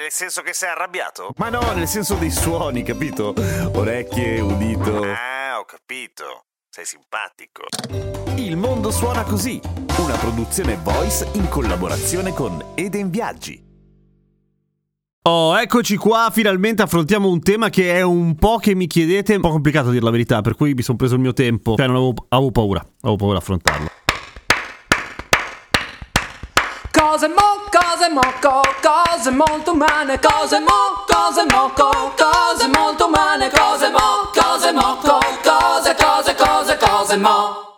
Nel senso che sei arrabbiato? Ma no, nel senso dei suoni, capito? Orecchie, udito. Ah, ho capito. Sei simpatico. Il mondo suona così, una produzione voice in collaborazione con Eden Viaggi. Oh, eccoci qua, finalmente affrontiamo un tema che è un po' che mi chiedete, un po' complicato a dire la verità, per cui mi sono preso il mio tempo, cioè non avevo, avevo paura, avevo paura di affrontarlo. Cose mo, cose moco, cose molto umane, cose mo, cose moco, cose molto umane, cose mo, cose moco, cose, cose, cose, cose mo.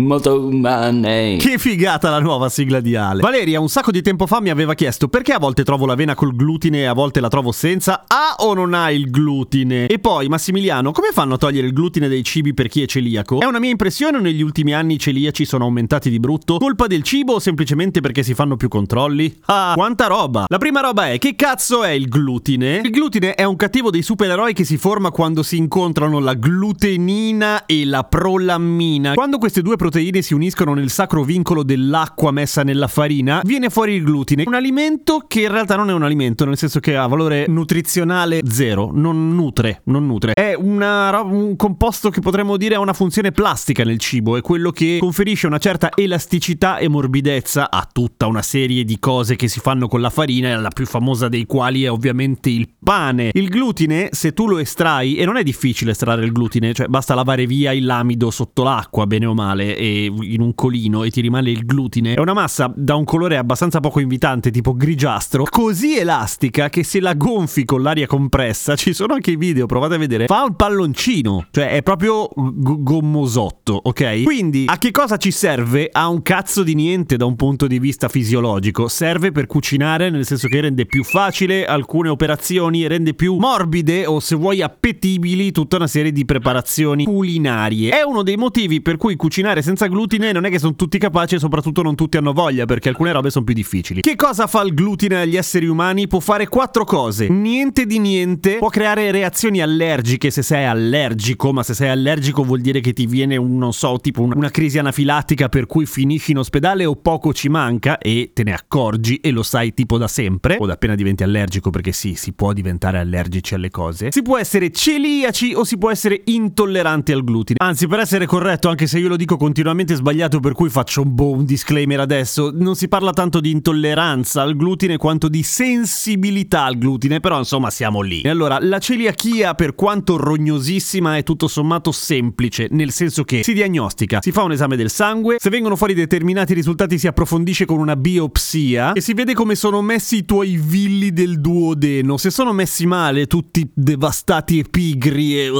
Molto umane. Che figata la nuova sigla di Ale. Valeria un sacco di tempo fa mi aveva chiesto perché a volte trovo l'avena col glutine e a volte la trovo senza. Ha o non ha il glutine? E poi Massimiliano, come fanno a togliere il glutine dai cibi per chi è celiaco? È una mia impressione o negli ultimi anni i celiaci sono aumentati di brutto? Colpa del cibo o semplicemente perché si fanno più controlli? Ah, quanta roba! La prima roba è che cazzo è il glutine? Il glutine è un cattivo dei supereroi che si forma quando si incontrano la glutenina e la prolammina. Quando queste due proteine si uniscono nel sacro vincolo dell'acqua messa nella farina, viene fuori il glutine. Un alimento che in realtà non è un alimento, nel senso che ha valore nutrizionale zero, non nutre, non nutre. È una, un composto che potremmo dire ha una funzione plastica nel cibo, è quello che conferisce una certa elasticità e morbidezza a tutta una serie di cose che si fanno con la farina, la più famosa dei quali è ovviamente il pane. Il glutine, se tu lo estrai, e non è difficile estrarre il glutine, cioè basta lavare via il lamido sotto l'acqua, bene o male, e in un colino e ti rimane il glutine. È una massa da un colore abbastanza poco invitante, tipo grigiastro, così elastica che se la gonfi con l'aria compressa, ci sono anche i video, provate a vedere, fa un palloncino, cioè è proprio g- gommosotto, ok? Quindi a che cosa ci serve? A un cazzo di niente da un punto di vista fisiologico. Serve per cucinare, nel senso che rende più facile alcune operazioni, rende più morbide o se vuoi appetibili tutta una serie di preparazioni culinarie. È uno dei motivi per cui cucinare senza glutine non è che sono tutti capaci e soprattutto non tutti hanno voglia perché alcune robe sono più difficili. Che cosa fa il glutine agli esseri umani? Può fare quattro cose. Niente di niente. Può creare reazioni allergiche se sei allergico, ma se sei allergico vuol dire che ti viene un, non so, tipo un- una crisi anafilattica per cui finisci in ospedale o poco ci manca e te ne accorgi e lo sai tipo da sempre o da appena diventi allergico perché sì, si può diventare allergici alle cose. Si può essere celiaci o si può essere intolleranti al glutine. Anzi, per essere corretto, anche se io lo dico continuamente sbagliato per cui faccio un boh, un disclaimer adesso, non si parla tanto di intolleranza al glutine quanto di sensibilità al glutine, però insomma siamo lì. E allora, la celiachia per quanto rognosissima è tutto sommato semplice, nel senso che si diagnostica, si fa un esame del sangue, se vengono fuori determinati risultati si approfondisce con una biopsia e si vede come sono messi i tuoi villi del duodeno. Se sono messi male, tutti devastati e pigri e...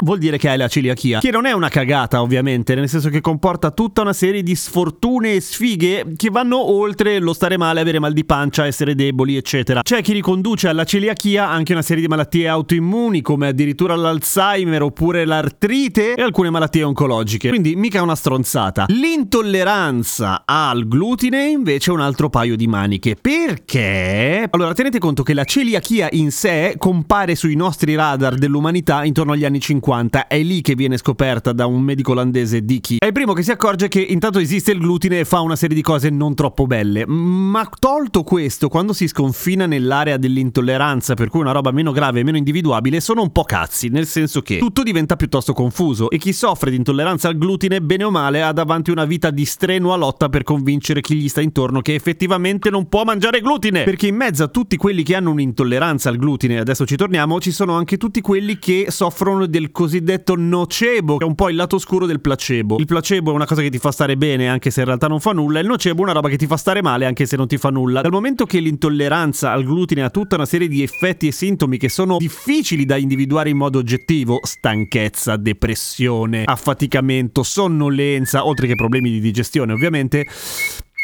vuol dire che hai la celiachia, che non è una cagata ovviamente, nel senso che comporta tutta una serie di sfortune e sfighe che vanno oltre lo stare male, avere mal di pancia, essere deboli, eccetera. C'è chi riconduce alla celiachia anche una serie di malattie autoimmuni, come addirittura l'Alzheimer oppure l'artrite e alcune malattie oncologiche. Quindi mica una stronzata. L'intolleranza al glutine invece è un altro paio di maniche. Perché? Allora, tenete conto che la celiachia in sé compare sui nostri radar dell'umanità intorno agli anni 50. È lì che viene scoperta da un medico olandese, Dickey. È il primo che si accorge che intanto esiste il glutine e fa una serie di cose non troppo belle. Ma tolto questo, quando si sconfina nell'area dell'intolleranza, per cui una roba meno grave e meno individuabile, sono un po' cazzi, nel senso che tutto diventa piuttosto confuso e chi soffre di intolleranza al glutine, bene o male, ha davanti una vita di strenua lotta per convincere chi gli sta intorno che effettivamente non può mangiare glutine. Perché in mezzo a tutti quelli che hanno un'intolleranza al glutine, adesso ci torniamo, ci sono anche tutti quelli che soffrono del cosiddetto nocebo, che è un po' il lato oscuro del placebo. Il placebo è una cosa che ti fa stare bene anche se in realtà non fa nulla, il nocebo è una roba che ti fa stare male anche se non ti fa nulla. Dal momento che l'intolleranza al glutine ha tutta una serie di effetti e sintomi che sono difficili da individuare in modo oggettivo, stanchezza, depressione, affaticamento, sonnolenza, oltre che problemi di digestione ovviamente,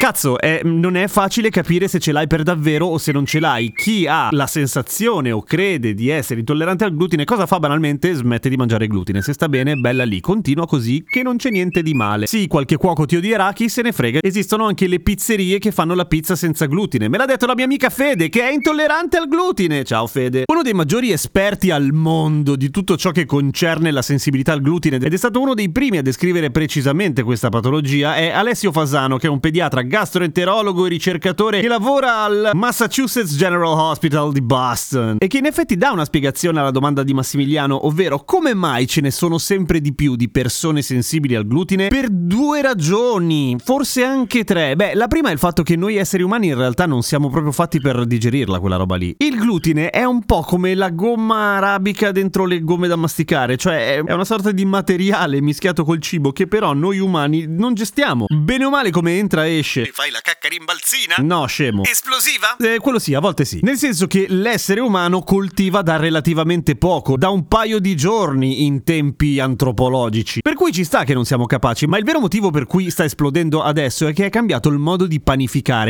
Cazzo, è- non è facile capire se ce l'hai per davvero o se non ce l'hai. Chi ha la sensazione o crede di essere intollerante al glutine, cosa fa banalmente? Smette di mangiare glutine. Se sta bene, bella lì, continua così, che non c'è niente di male. Sì, qualche cuoco ti odierà, chi se ne frega. Esistono anche le pizzerie che fanno la pizza senza glutine. Me l'ha detto la mia amica Fede, che è intollerante al glutine. Ciao Fede. Uno dei maggiori esperti al mondo di tutto ciò che concerne la sensibilità al glutine ed è stato uno dei primi a descrivere precisamente questa patologia è Alessio Fasano, che è un pediatra gastroenterologo e ricercatore che lavora al Massachusetts General Hospital di Boston e che in effetti dà una spiegazione alla domanda di Massimiliano, ovvero come mai ce ne sono sempre di più di persone sensibili al glutine? Per due ragioni, forse anche tre. Beh, la prima è il fatto che noi esseri umani in realtà non siamo proprio fatti per digerirla quella roba lì. Il glutine è un po' come la gomma arabica dentro le gomme da masticare, cioè è una sorta di materiale mischiato col cibo che però noi umani non gestiamo. Bene o male come entra e esce. Fai la cacca rimbalzina? No, scemo. Esplosiva? Eh, quello sì, a volte sì. Nel senso che l'essere umano coltiva da relativamente poco, da un paio di giorni in tempi antropologici. Per cui ci sta che non siamo capaci, ma il vero motivo per cui sta esplodendo adesso è che è cambiato il modo di panificare.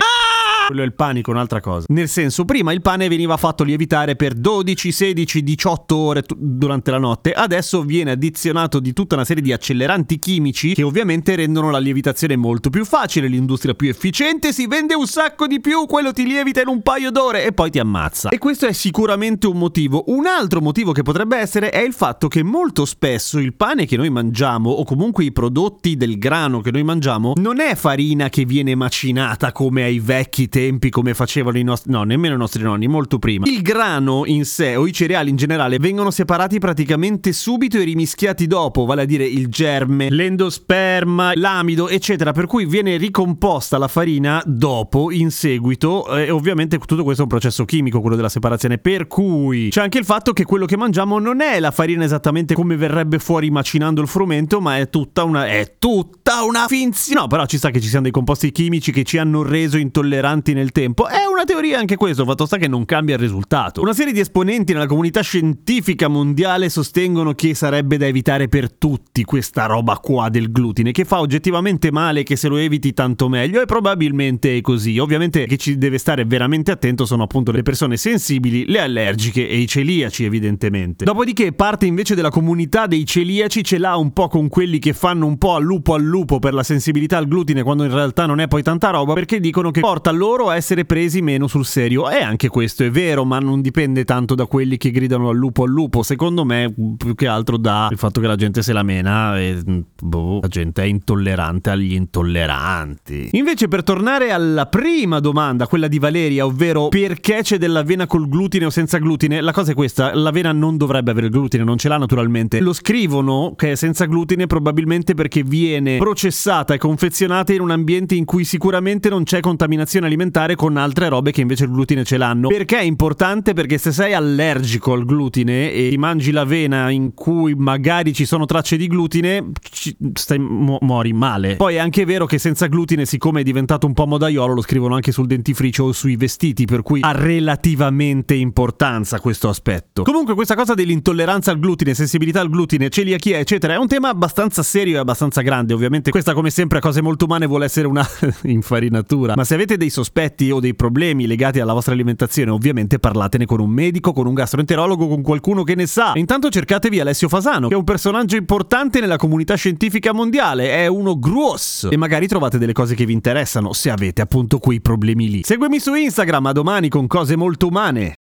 Quello è il panico, un'altra cosa. Nel senso, prima il pane veniva fatto lievitare per 12, 16, 18 ore tu- durante la notte, adesso viene addizionato di tutta una serie di acceleranti chimici che ovviamente rendono la lievitazione molto più facile, l'industria più efficiente, si vende un sacco di più, quello ti lievita in un paio d'ore e poi ti ammazza. E questo è sicuramente un motivo. Un altro motivo che potrebbe essere è il fatto che molto spesso il pane che noi mangiamo o comunque i prodotti del grano che noi mangiamo non è farina che viene macinata come ai vecchi tempi come facevano i nostri no, nemmeno i nostri nonni, molto prima. Il grano in sé o i cereali in generale vengono separati praticamente subito e rimischiati dopo, vale a dire il germe, l'endosperma, l'amido, eccetera, per cui viene ricomposta la farina dopo in seguito e ovviamente tutto questo è un processo chimico, quello della separazione, per cui c'è anche il fatto che quello che mangiamo non è la farina esattamente come verrebbe fuori macinando il frumento, ma è tutta una è tutta una finzione. No, però ci sta che ci siano dei composti chimici che ci hanno reso intolleranti nel tempo. È una teoria anche questo, fatto sta che non cambia il risultato. Una serie di esponenti nella comunità scientifica mondiale sostengono che sarebbe da evitare per tutti questa roba qua del glutine, che fa oggettivamente male, che se lo eviti tanto meglio, e probabilmente è così. Ovviamente che ci deve stare veramente attento sono appunto le persone sensibili, le allergiche e i celiaci, evidentemente. Dopodiché parte invece della comunità dei celiaci ce l'ha un po' con quelli che fanno un po' al lupo al lupo per la sensibilità al glutine, quando in realtà non è poi tanta roba, perché dicono che porta loro a essere presi meno sul serio. E anche questo è vero, ma non dipende tanto da quelli che gridano al lupo al lupo. Secondo me, più che altro da il fatto che la gente se la mena e boh, la gente è intollerante agli intolleranti. Invece, per tornare alla prima domanda, quella di Valeria, ovvero perché c'è dell'avena col glutine o senza glutine, la cosa è questa: l'avena non dovrebbe avere il glutine, non ce l'ha naturalmente. Lo scrivono che è senza glutine probabilmente perché viene processata e confezionata in un ambiente in cui sicuramente non c'è contaminazione alimentare con altre robe che invece il glutine ce l'hanno. Perché è importante? Perché se sei allergico al glutine e ti mangi l'avena in cui magari ci sono tracce di glutine, ci- stai, mu- muori male. Poi è anche vero che senza glutine, siccome è diventato un po' modaiolo, lo scrivono anche sul dentifricio o sui vestiti, per cui ha relativamente importanza questo aspetto. Comunque questa cosa dell'intolleranza al glutine, sensibilità al glutine, celiachia, eccetera, è un tema abbastanza serio e abbastanza grande. Ovviamente questa, come sempre, a cose molto umane vuole essere una infarinatura. Ma se avete dei sospetti o dei problemi legati alla vostra alimentazione, ovviamente parlatene con un medico, con un gastroenterologo, con qualcuno che ne sa. E intanto cercatevi Alessio Fasano, che è un personaggio importante nella comunità scientifica mondiale, è uno gruos. E magari trovate delle cose che vi interessano, se avete appunto quei problemi lì. Seguimi su Instagram, a domani con cose molto umane.